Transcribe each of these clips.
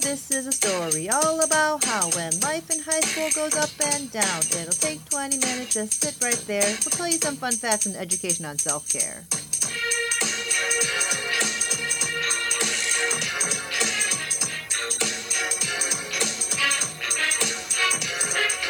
this is a story all about how when life in high school goes up and down, it'll take 20 minutes, just sit right there. We'll tell you some fun facts and education on self care.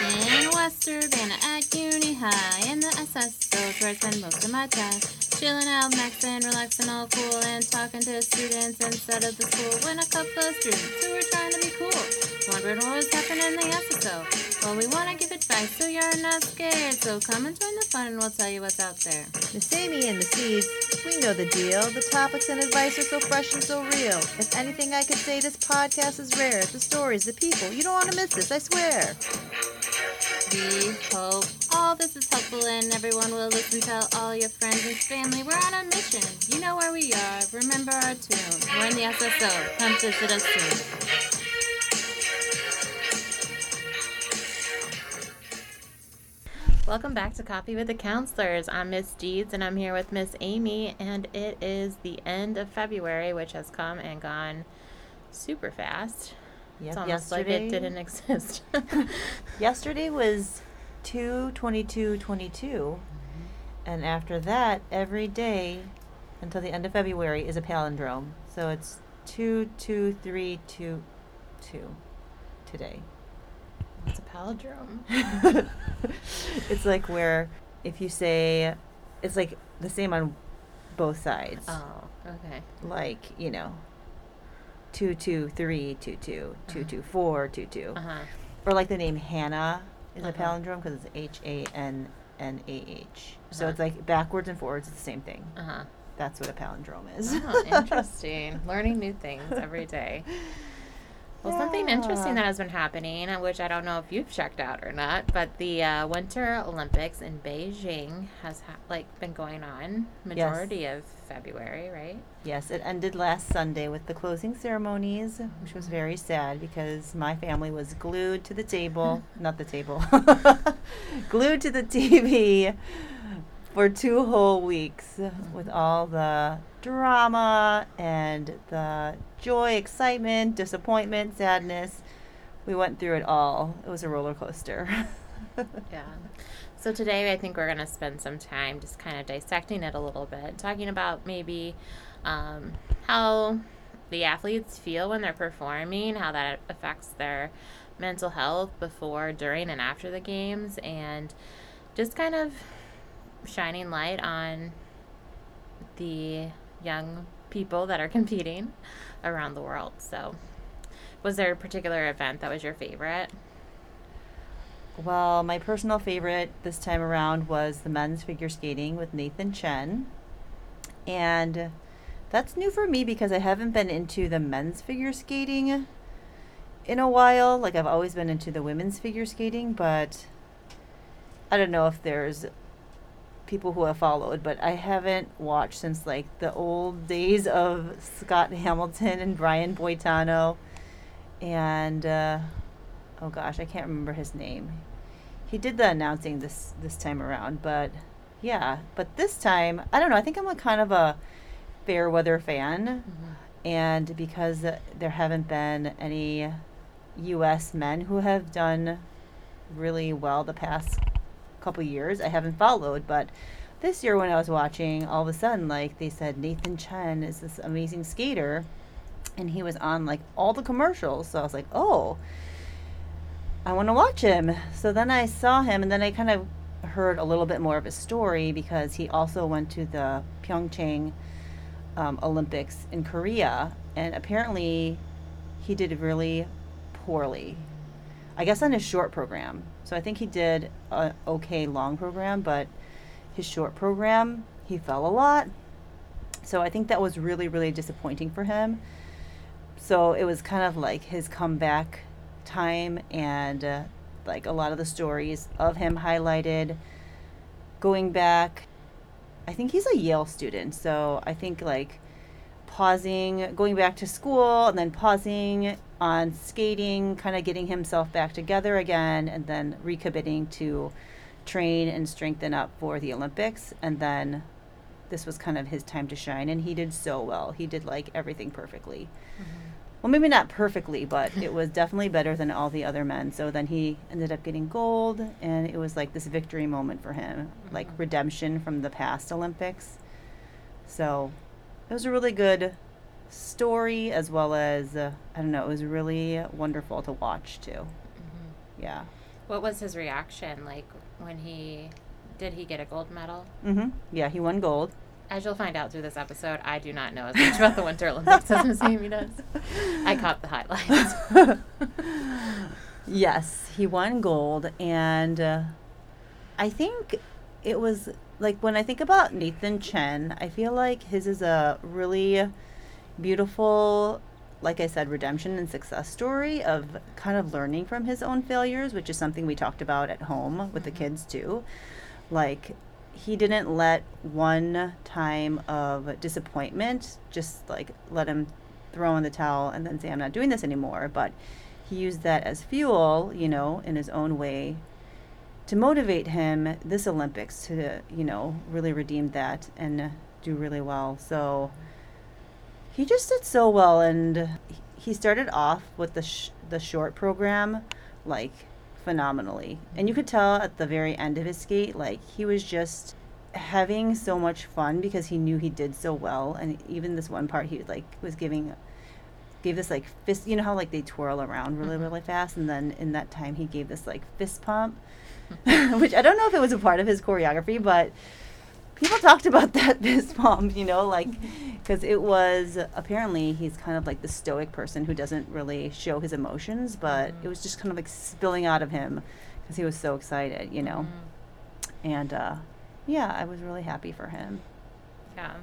In West Urbana at Uni High, in the SSOs where I spend most of my time. Chilling out, maxing, relaxing, all cool, and talking to students instead of the school. When a couple of students who were trying to be cool, wondering what was happening in the SSO. Well, we want to give advice so you're not scared. So come and join the fun, and we'll tell you what's out there. Miss Amy and the Seeds, we know the deal. The topics and advice are so fresh and so real. If anything I could say, this podcast is rare. The stories, the people, you don't want to miss this, I swear. We hope all this is helpful and everyone will listen. Tell all your friends and family we're on a mission. You know where we are. Remember our tune. We're in the SSO. Come visit us soon. Welcome back to Coffee with the Counselors. I'm Miss Deeds and I'm here with Miss Amy, and it is the end of February, which has come and gone super fast. It's almost like it didn't exist. yesterday was 2 22 22 mm-hmm. and after that every day until the end of february is a palindrome so it's 2 2 3 2 2 today it's a palindrome. it's like where if you say it's like the same on both sides Oh, okay. like you know 2 2 3 2 2 2 2 4 2 2 Uh huh. or like the name Hannah is a Uh-huh. palindrome because it's H A N N A H. So Uh-huh. it's like backwards and forwards, it's the same thing. Uh huh. That's what a palindrome is. Oh, interesting. Learning new things every day. Well, something interesting that has been happening, uh, which I don't know if you've checked out or not, but the uh, Winter Olympics in Beijing has ha- like been going on majority of February, right? Yes, it ended last Sunday with the closing ceremonies, which was very sad because my family was glued to the table, not the table, glued to the TV for two whole weeks with all the drama and the joy, excitement, disappointment, sadness. We went through it all. It was a roller coaster. Yeah. So today I think we're going to spend some time just kind of dissecting it a little bit, talking about maybe um, how the athletes feel when they're performing, how that affects their mental health before, during, and after the games, and just kind of shining light on the young people that are competing around the world. So, was there a particular event that was your favorite? Well, my personal favorite this time around was the men's figure skating with Nathan Chen. And that's new for me because I haven't been into the men's figure skating in a while. Like, I've always been into the women's figure skating, but I don't know if there's people who have followed, but I haven't watched since like the old days of Scott Hamilton and Brian Boitano. And, uh, oh gosh, I can't remember his name. He did the announcing this this time around, but yeah, but this time I don't know. I think I'm a kind of a fair weather fan, and because there haven't been any U.S. men who have done really well the past couple years, I haven't followed. But this year, when I was watching, all of a sudden, like they said, Nathan Chen is this amazing skater, and he was on like all the commercials. So I was like, oh. I want to watch him. So then I saw him, and then I kind of heard a little bit more of his story because he also went to the Pyeongchang um, Olympics in Korea, and apparently he did really poorly. I guess on his short program. So I think he did an okay long program, but his short program he fell a lot. So I think that was really really disappointing for him. So it was kind of like his comeback time and uh, like a lot of the stories of him highlighted going back i think he's a yale student so i think like pausing going back to school and then pausing on skating kind of getting himself back together again and then recommitting to train and strengthen up for the olympics and then this was kind of his time to shine and he did so well he did like everything perfectly well, maybe not perfectly, but it was definitely better than all the other men. So then he ended up getting gold, and it was like this victory moment for him, like Mhm. redemption from the past Olympics. So it was a really good story, as well as, uh, I don't know, it was really wonderful to watch too. hmm Yeah. What was his reaction like when he did he get a gold medal? hmm Yeah, he won gold. As you'll find out through this episode, I do not know as much about the Winter Olympics as Miss Amy does. I caught the highlights. Yes, he won gold, and uh, I think it was like when I think about Nathan Chen, I feel like his is a really beautiful, like I said, redemption and success story of kind of learning from his own failures, which is something we talked about at home with the Mhm. kids too. Like, he didn't let one time of disappointment just like let him throw in the towel and then say, I'm not doing this anymore. But he used that as fuel, you know, in his own way to motivate him this Olympics to, you know, really redeem that and do really well. So he just did so well and he- started off with the sh- the short program like phenomenally. And you could tell at the very end of his skate like he was just having so much fun because he knew he did so well and even this one part he like was giving gave this like fist you know how like they twirl around really Mhm. really fast and then in that time he gave this like fist pump which i don't know if it was a part of his choreography but people talked about that fist pump you know like because it was apparently he's kind of like the stoic person who doesn't really show his emotions but Mhm. it was just kind of like spilling out of him because he was so excited you know Mhm. and uh yeah i was really happy for him Yeah.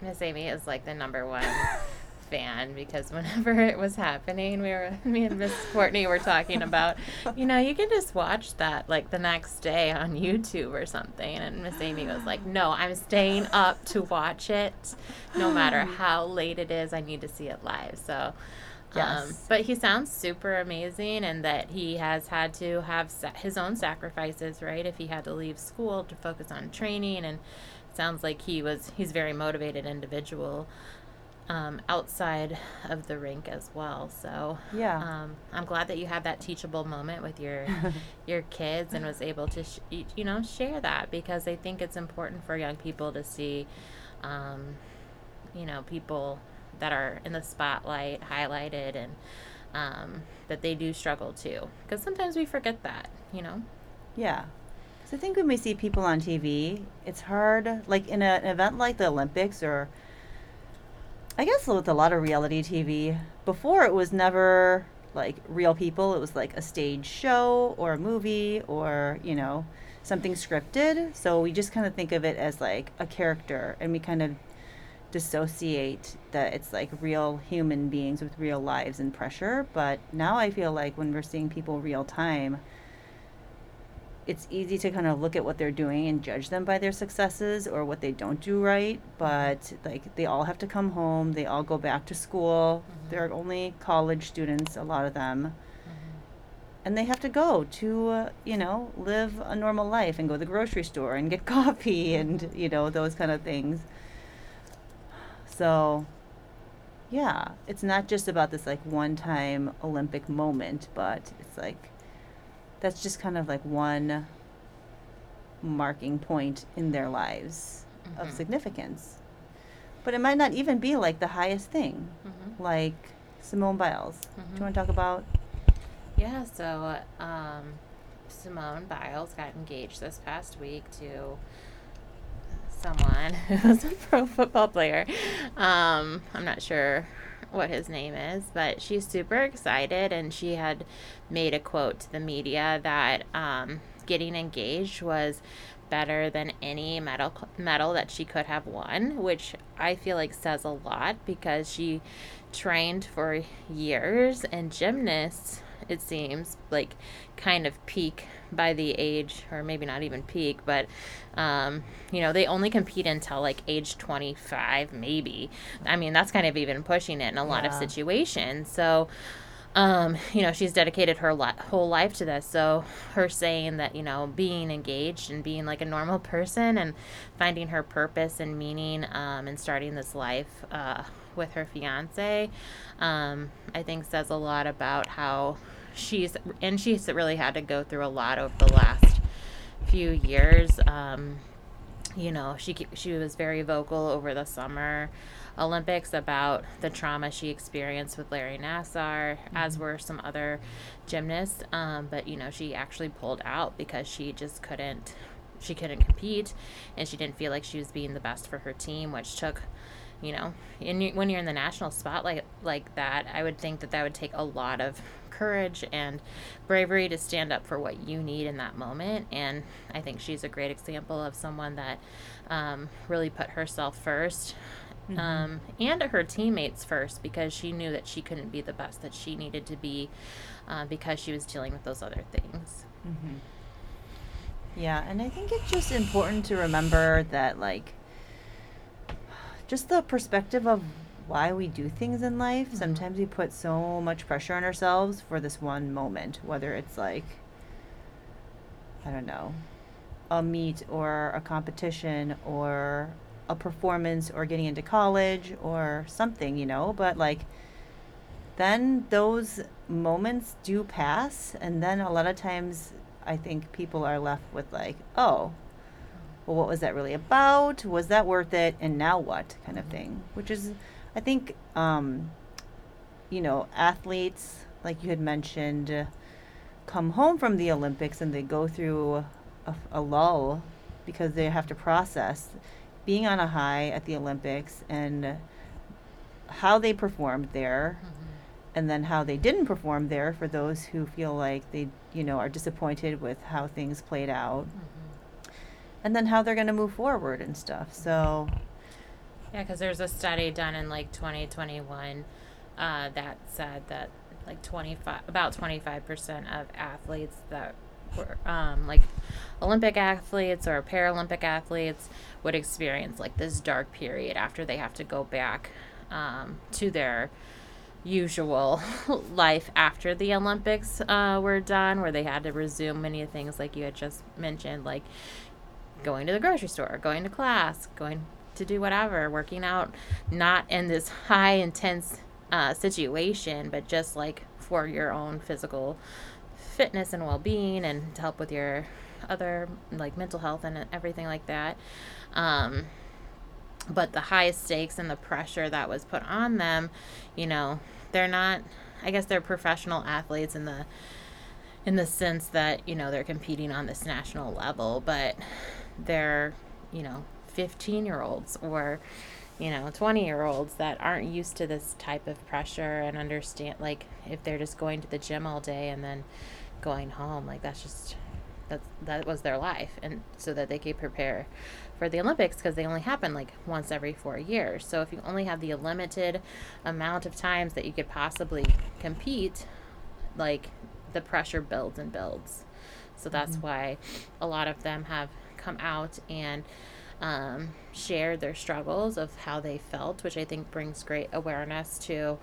Miss Amy is like the number one fan because whenever it was happening, we were me and Miss Courtney were talking about, you know, you can just watch that like the next day on YouTube or something. And Miss Amy was like, No, I'm staying up to watch it no matter how late it is. I need to see it live. So um, Yes. but he sounds super amazing and that he has had to have sa- his own sacrifices, right? If he had to leave school to focus on training and sounds like he was he's a very motivated individual um, outside of the rink as well. So Yeah. um, I'm glad that you had that teachable moment with your your kids and was able to sh- you know share that because I think it's important for young people to see um, you know people that are in the spotlight highlighted and um, that they do struggle too because sometimes we forget that you know Yeah. So I think when we see people on TV, it's hard, like in a, an event like the Olympics or I guess with a lot of reality TV, before it was never like real people. It was like a stage show or a movie or, you know, something scripted. So we just kind of think of it as like a character and we kind of dissociate that it's like real human beings with real lives and pressure. But now I feel like when we're seeing people real time, it's easy to kind of look at what they're doing and judge them by their successes or what they don't do right. But like they all have to come home, they all go back to school. Mhm. They're only college students, a lot of them. And they have to go to, uh, you know, live a normal life and go to the grocery store and get coffee and, you know, those kind of things. So, yeah, it's not just about this like one time Olympic moment, but it's like that's just kind of like one marking point in their lives of Mhm. significance. But it might not even be like the highest thing, Mhm. like Simone Biles. Do Mhm. you want to talk about? Yeah, so um, Simone Biles got engaged this past week to someone who's a pro football player. Um, I'm not sure what his name is, but she's super excited and she had made a quote to the media that um, getting engaged was better than any medal medal that she could have won, which I feel like says a lot because she trained for years and gymnasts it seems like kind of peak by the age or maybe not even peak but um, you know they only compete until like age 25 maybe. I mean that's kind of even pushing it in a lot of situations. So um, you know, she's dedicated her whole life to this. So her saying that, you know, being engaged and being like a normal person and finding her purpose and meaning um, and starting this life uh, with her fiance, um, I think says a lot about how she's and she's really had to go through a lot over the last few years. Um, you know, she she was very vocal over the summer Olympics about the trauma she experienced with Larry Nassar, mm-hmm. as were some other gymnasts. Um, but you know, she actually pulled out because she just couldn't she couldn't compete, and she didn't feel like she was being the best for her team, which took you know, in, when you're in the national spotlight like that, I would think that that would take a lot of courage and bravery to stand up for what you need in that moment. And I think she's a great example of someone that um, really put herself first. Mm-hmm. Um, and her teammates first because she knew that she couldn't be the best that she needed to be uh, because she was dealing with those other things. Mm-hmm. Yeah, and I think it's just important to remember that, like, just the perspective of why we do things in life. Mm-hmm. Sometimes we put so much pressure on ourselves for this one moment, whether it's like, I don't know, a meet or a competition or a performance or getting into college or something, you know, but like, then those moments do pass and then a lot of times i think people are left with like oh well, what was that really about? Was that worth it? And now what? Kind of thing. Which is, I think, um, you know, athletes, like you had mentioned, come home from the Olympics and they go through a, a, lull because they have to process being on a high at the Olympics and how they performed there. Mm-hmm. And then how they didn't perform there for those who feel like they, you know, are disappointed with how things played out. Mm-hmm and then how they're going to move forward and stuff. So, yeah, because there's a study done in like 2021 uh, that said that like 25, about 25 percent of athletes that were um, like Olympic athletes or Paralympic athletes would experience like this dark period after they have to go back um, to their usual life after the Olympics uh, were done, where they had to resume many things like you had just mentioned, like going to the grocery store, going to class, going to do whatever, working out, not in this high intense uh, situation, but just like for your own physical fitness and well being and to help with your other like mental health and everything like that. Um, but the high stakes and the pressure that was put on them, you know, they're not, I guess they're professional athletes in the in the sense that you know they're competing on this national level but they're, you know, 15 year olds or, you know, 20 year olds that aren't used to this type of pressure and understand, like, if they're just going to the gym all day and then going home, like, that's just, that's, that was their life. And so that they could prepare for the Olympics because they only happen like once every four years. So if you only have the limited amount of times that you could possibly compete, like, the pressure builds and builds. So that's mm-hmm. why a lot of them have come out and um, share their struggles of how they felt, which I think brings great awareness to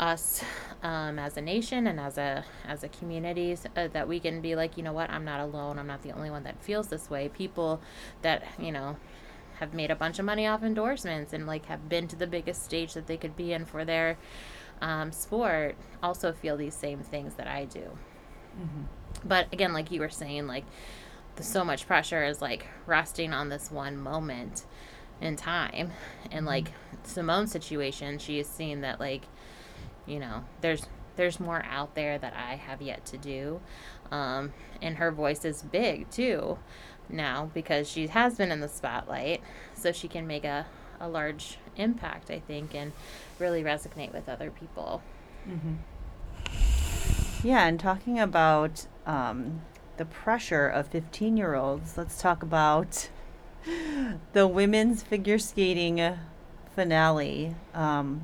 us um, as a nation and as a as a community uh, that we can be like you know what i'm not alone i'm not the only one that feels this way people that you know have made a bunch of money off endorsements and like have been to the biggest stage that they could be in for their um, sport also feel these same things that i do mm-hmm. but again like you were saying like the, so much pressure is like resting on this one moment in time and like mm-hmm. simone's situation she is seeing that like you know there's there's more out there that i have yet to do um, and her voice is big too now because she has been in the spotlight so she can make a, a large impact i think and really resonate with other people mm-hmm. yeah and talking about um, the pressure of 15 year olds, let's talk about the women's figure skating finale. Um,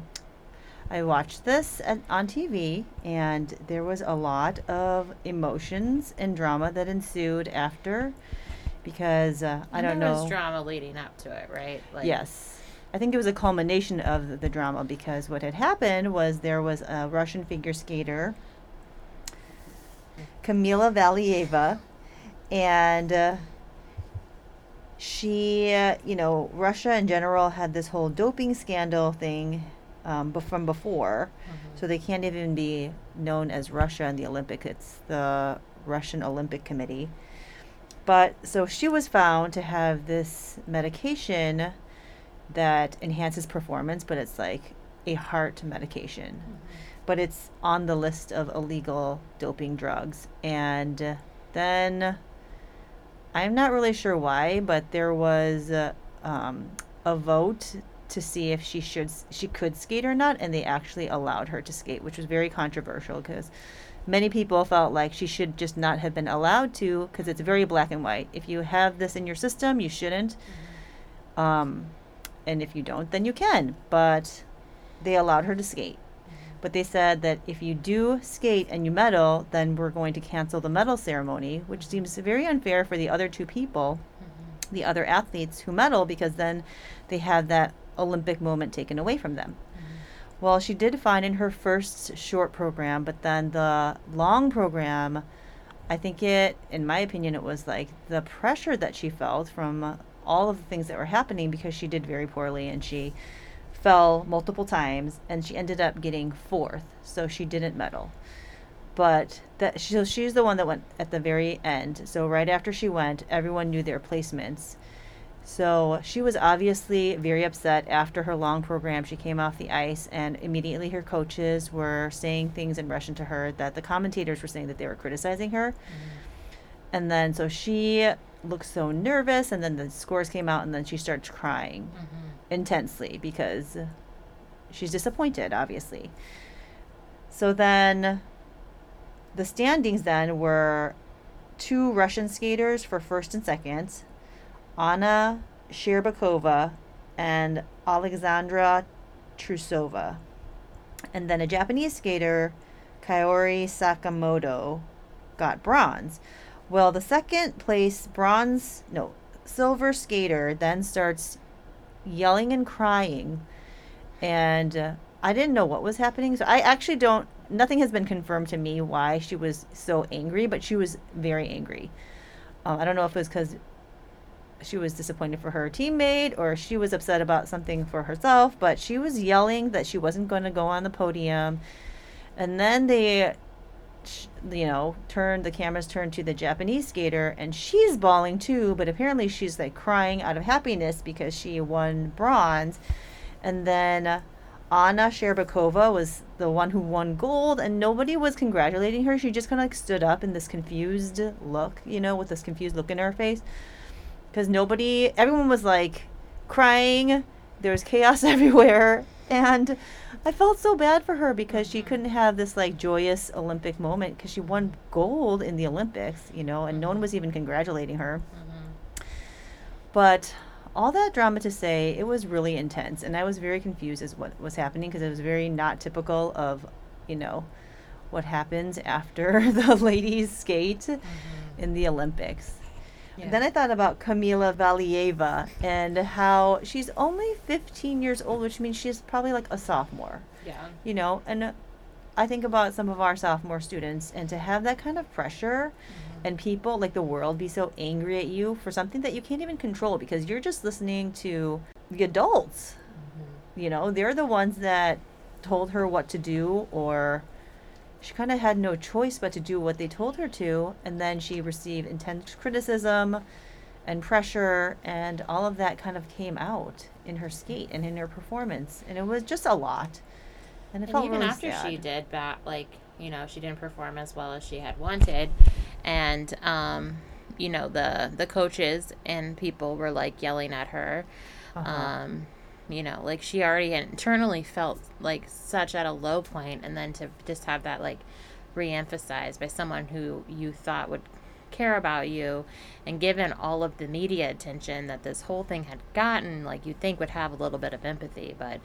I watched this at, on TV, and there was a lot of emotions and drama that ensued after because uh, I don't there know. was drama leading up to it, right? Like yes. I think it was a culmination of the, drama because what had happened was there was a Russian figure skater Kamila Valieva, and uh, she, uh, you know, Russia in general had this whole doping scandal thing um, from before, Mm-hmm. so they can't even be known as Russia in the Olympic. It's the Russian Olympic Committee. But so she was found to have this medication that enhances performance, but it's like a heart medication. But it's on the list of illegal doping drugs. And then I'm not really sure why, but there was uh, um, a vote to see if she should she could skate or not, and they actually allowed her to skate, which was very controversial because many people felt like she should just not have been allowed to because it's very black and white. If you have this in your system, you shouldn't. Um, and if you don't, then you can. But they allowed her to skate. But they said that if you do skate and you medal, then we're going to cancel the medal ceremony, which seems very unfair for the other two people, mm-hmm. the other athletes who medal, because then they have that Olympic moment taken away from them. Mm-hmm. Well, she did fine in her first short program, but then the long program, I think it, in my opinion, it was like the pressure that she felt from all of the things that were happening because she did very poorly and she fell multiple times and she ended up getting fourth, so she didn't medal. But that so she's the one that went at the very end. So right after she went, everyone knew their placements. So she was obviously very upset after her long program. She came off the ice, and immediately her coaches were saying things in Russian to her that the commentators were saying that they were criticizing her. Mm-hmm. And then so she looked so nervous, and then the scores came out, and then she starts crying mm-hmm. intensely because she's disappointed, obviously. So then the standings then were two Russian skaters for first and second, Anna Shcherbakova and Alexandra Trusova. And then a Japanese skater, Kaori Sakamoto, got bronze. Well, the second place bronze, no, silver skater then starts yelling and crying. And uh, I didn't know what was happening. So I actually don't, nothing has been confirmed to me why she was so angry, but she was very angry. Um, I don't know if it was because she was disappointed for her teammate or she was upset about something for herself, but she was yelling that she wasn't going to go on the podium. And then they, you know, turned the cameras turned to the Japanese skater and she's bawling too, but apparently she's like crying out of happiness because she won bronze. And then uh, Anna Shcherbakova was the one who won gold, and nobody was congratulating her. She just kind of like stood up in this confused look, you know, with this confused look in her face because nobody, everyone was like crying. There was chaos everywhere. And I felt so bad for her because she couldn't have this like joyous Olympic moment because she won gold in the Olympics, you know, and no one was even congratulating her. Mm-hmm. But all that drama to say, it was really intense. And I was very confused as what was happening because it was very not typical of, you know, what happens after the ladies skate mm-hmm. in the Olympics. Yeah. Then I thought about Kamila Valieva and how she's only 15 years old, which means she's probably like a sophomore, Yeah. you know? And I think about some of our sophomore students and to have that kind of pressure mm-hmm. and people, like the world, be so angry at you for something that you can't even control because you're just listening to the adults. Mm-hmm. You know, they're the ones that told her what to do or she kind of had no choice but to do what they told her to and then she received intense criticism and pressure and all of that kind of came out in her skate and in her performance and it was just a lot and it And felt even really after sad. she did back, like you know, she didn't perform as well as she had wanted, and um, you know the the coaches and people were like yelling at her. Uh-huh. Um, you know, like she already internally felt like such at a low point, and then to just have that like re-emphasized by someone who you thought would care about you and given all of the media attention that this whole thing had gotten like you think would have a little bit of empathy but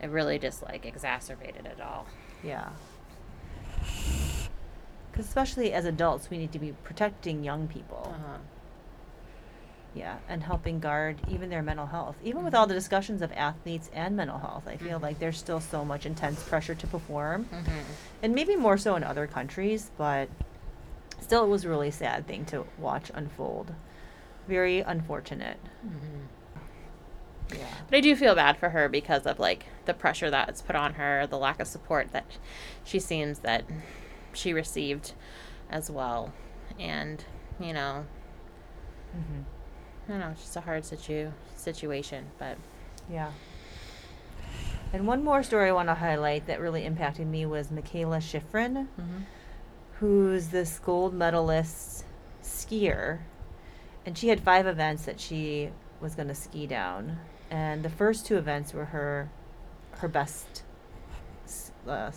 it really just like exacerbated it all Yeah. Because especially as adults, we need to be protecting young people. uh-huh. Yeah, and helping guard even their mental health. Even with all the discussions of athletes and mental health, I feel like there's still so much intense pressure to perform. mm-hmm. And maybe more so in other countries, but still, it was a really sad thing to watch unfold. Very unfortunate. Mm-hmm. Yeah. But I do feel bad for her because of like the pressure that's put on her, the lack of support that she seems that she received as well. And, you know, Mm-hmm. I don't know, it's just a hard situ- situation, but Yeah. And one more story I want to highlight that really impacted me was Mikaela Shiffrin, who's this gold medalist skier. And she had five events that she was going to ski down. And the first two events were her her best uh,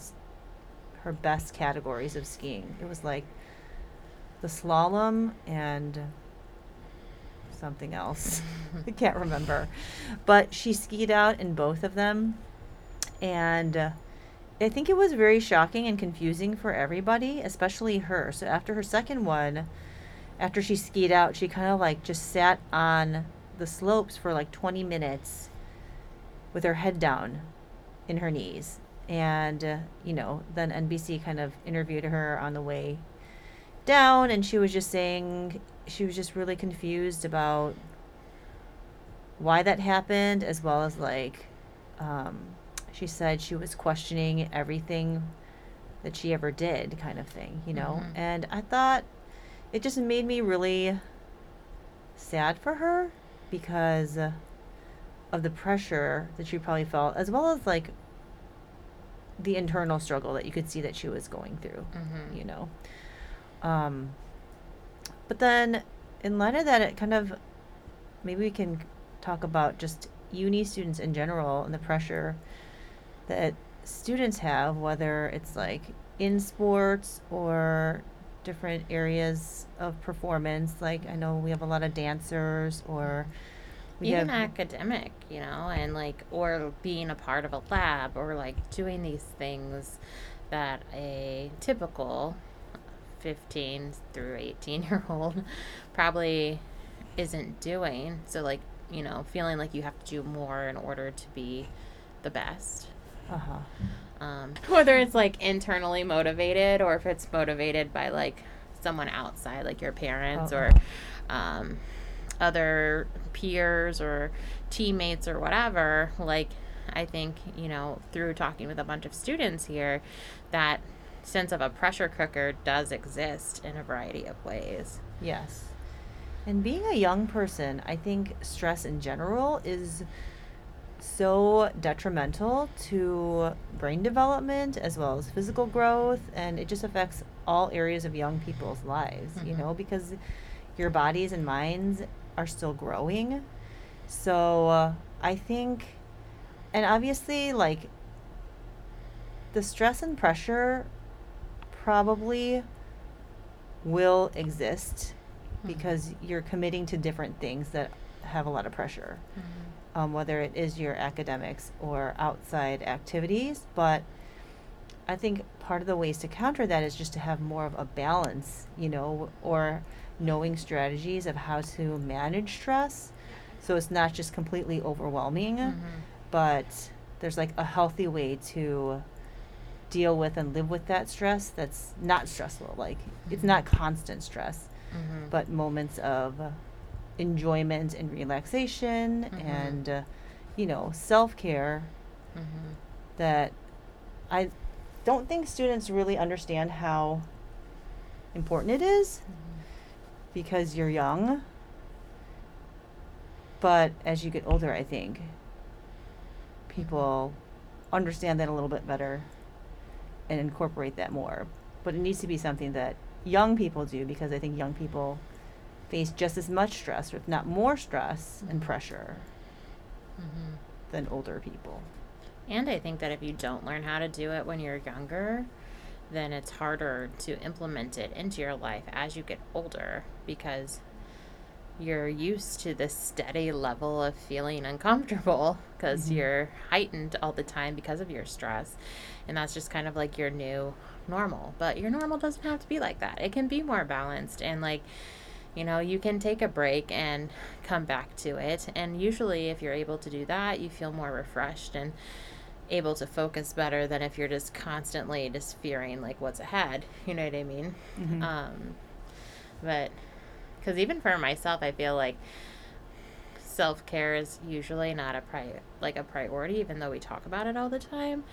her best categories of skiing. It was like the slalom and something else. I can't remember. But she skied out in both of them. And uh, I think it was very shocking and confusing for everybody, especially her. So after her second one, after she skied out, she kind of like just sat on the slopes for like 20 minutes with her head down in her knees. And, uh, you know, then NBC kind of interviewed her on the way down, and she was just saying she was just really confused about why that happened, as well as like, um, she said she was questioning everything that she ever did, kind of thing, you know? Mhm. And I thought it just made me really sad for her because of the pressure that she probably felt, as well as like the internal struggle that you could see that she was going through, Mhm. you know. Um, but then, in light of that, it kind of maybe we can talk about just uni students in general and the pressure that students have, whether it's like in sports or different areas of performance. Like I know we have a lot of dancers, or we even have academic, you know, and like, or being a part of a lab, or like doing these things that a typical 15 through 18 year old probably isn't doing. So, like, you know, feeling like you have to do more in order to be the best. uh huh. Um, whether it's like internally motivated or if it's motivated by like someone outside, like your parents or Uh-uh. um, other peers or teammates or whatever. Like, I think, you know, through talking with a bunch of students here, that sense of a pressure cooker does exist in a variety of ways. Yes. And being a young person, I think stress in general is so detrimental to brain development as well as physical growth and it just affects all areas of young people's lives, you Mhm. know, because your bodies and minds are still growing. So, uh, I think and obviously like the stress and pressure probably will exist Mhm. because you're committing to different things that have a lot of pressure, um, whether it is your academics or outside activities. But I think part of the ways to counter that is just to have more of a balance, you know, or knowing strategies of how to manage stress. So it's not just completely overwhelming, Mhm. but there's like a healthy way to deal with and live with that stress that's not stressful. Like it's Mhm. not constant stress, Mhm. but moments of enjoyment and relaxation Mhm. and, uh, you know, self care Mhm. that I don't think students really understand how important it is Mhm. because you're young. But as you get older, I think people understand that a little bit better and incorporate that more. But it needs to be something that young people do because I think young people face just as much stress, if not more stress and Mhm. pressure Mhm. than older people. And I think that if you don't learn how to do it when you're younger, then it's harder to implement it into your life as you get older because you're used to this steady level of feeling uncomfortable because Mhm. you're heightened all the time because of your stress. And that's just kind of like your new normal. But your normal doesn't have to be like that. It can be more balanced and like you know, you can take a break and come back to it. And usually, if you're able to do that, you feel more refreshed and able to focus better than if you're just constantly just fearing like what's ahead. You know what I mean? Mhm. Um, but because even for myself, I feel like self care is usually not a pri- like a priority, even though we talk about it all the time.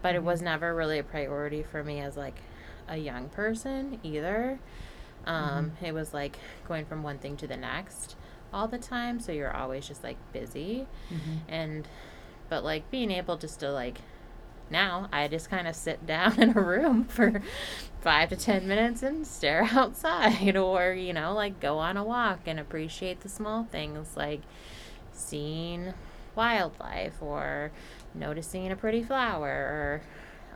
But it mm-hmm. was never really a priority for me as like a young person either. Um, mm-hmm. It was like going from one thing to the next all the time, so you're always just like busy, mm-hmm. and but like being able just to like now I just kind of sit down in a room for five to ten minutes and stare outside, or you know, like go on a walk and appreciate the small things like seeing wildlife or noticing a pretty flower or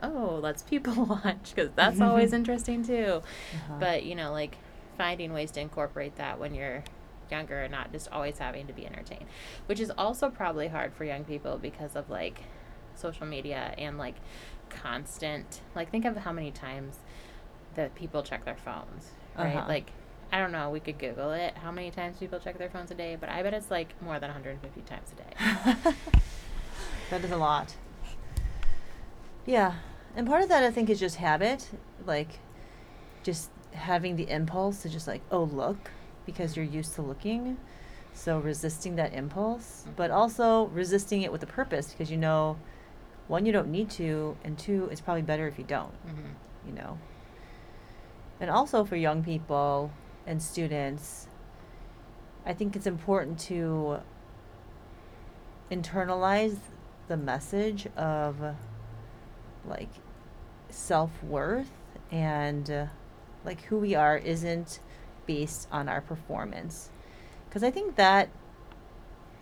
oh let's people watch because that's always interesting too Uh-huh. but you know like finding ways to incorporate that when you're younger and not just always having to be entertained which is also probably hard for young people because of like social media and like constant like think of how many times that people check their phones right Uh-huh. like i don't know we could google it how many times people check their phones a day but i bet it's like more than 150 times a day that is a lot. Yeah. And part of that I think is just habit, like just having the impulse to just like, oh look, because you're used to looking. So resisting that impulse, but also resisting it with a purpose because you know one you don't need to and two it's probably better if you don't, mm-hmm. you know. And also for young people and students, I think it's important to internalize the message of like self-worth and uh, like who we are isn't based on our performance because i think that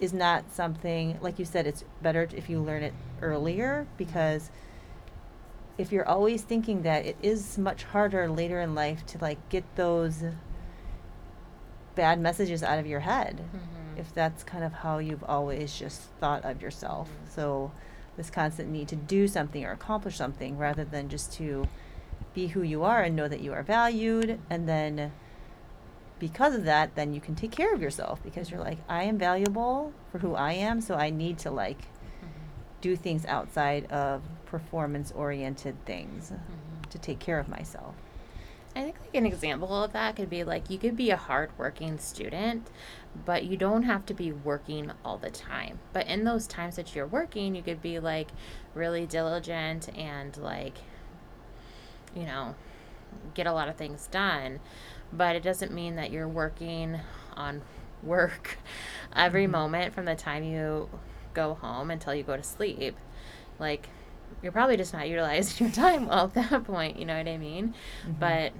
is not something like you said it's better if you learn it earlier because if you're always thinking that it is much harder later in life to like get those bad messages out of your head Mhm. if that's kind of how you've always just thought of yourself. Mhm. So this constant need to do something or accomplish something rather than just to be who you are and know that you are valued and then because of that then you can take care of yourself because you're like I am valuable for who I am so I need to like Mhm. do things outside of performance oriented things Mhm. to take care of myself. I think like an example of that could be like you could be a hardworking student, but you don't have to be working all the time. But in those times that you're working, you could be like really diligent and like, you know, get a lot of things done. But it doesn't mean that you're working on work every Mhm. moment from the time you go home until you go to sleep. Like, you're probably just not utilizing your time well at that point, you know what I mean? Mhm. But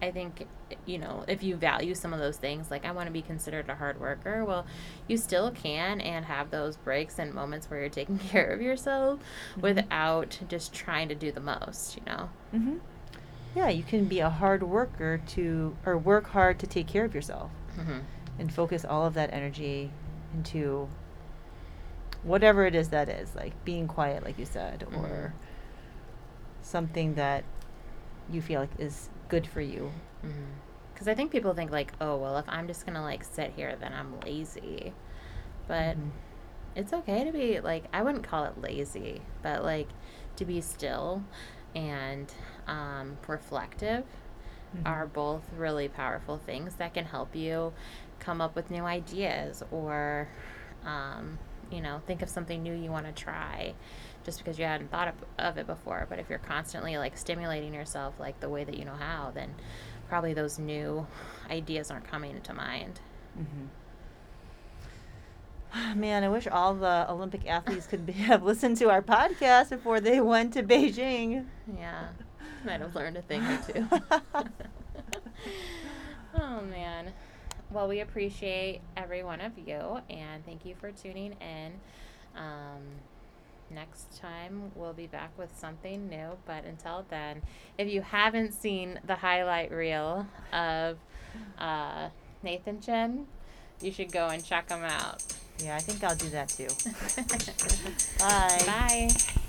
I think, you know, if you value some of those things, like I want to be considered a hard worker, well, you still can and have those breaks and moments where you're taking care of yourself Mhm. without just trying to do the most, you know? Yeah, you can be a hard worker to or work hard to take care of yourself. Mm-hmm. and focus all of that energy into whatever it is that is like being quiet like you said Mhm. or something that you feel like is good for you Because I think people think, like, oh, well, if I'm just going to, like, sit here, then I'm lazy. But Mhm. it's okay to be, like, I wouldn't call it lazy, but, like, to be still and um, reflective Mhm. are both really powerful things that can help you come up with new ideas or um, you know think of something new you want to try just because you hadn't thought of, of it before but if you're constantly like stimulating yourself like the way that you know how then probably those new ideas aren't coming to mind Mhm. Man, I wish all the Olympic athletes could be, have listened to our podcast before they went to Beijing. yeah might have learned a thing or two. oh, man well we appreciate every one of you and thank you for tuning in um, next time we'll be back with something new but until then if you haven't seen the highlight reel of uh, nathan chen you should go and check them out Yeah, I think I'll do that too. Bye. bye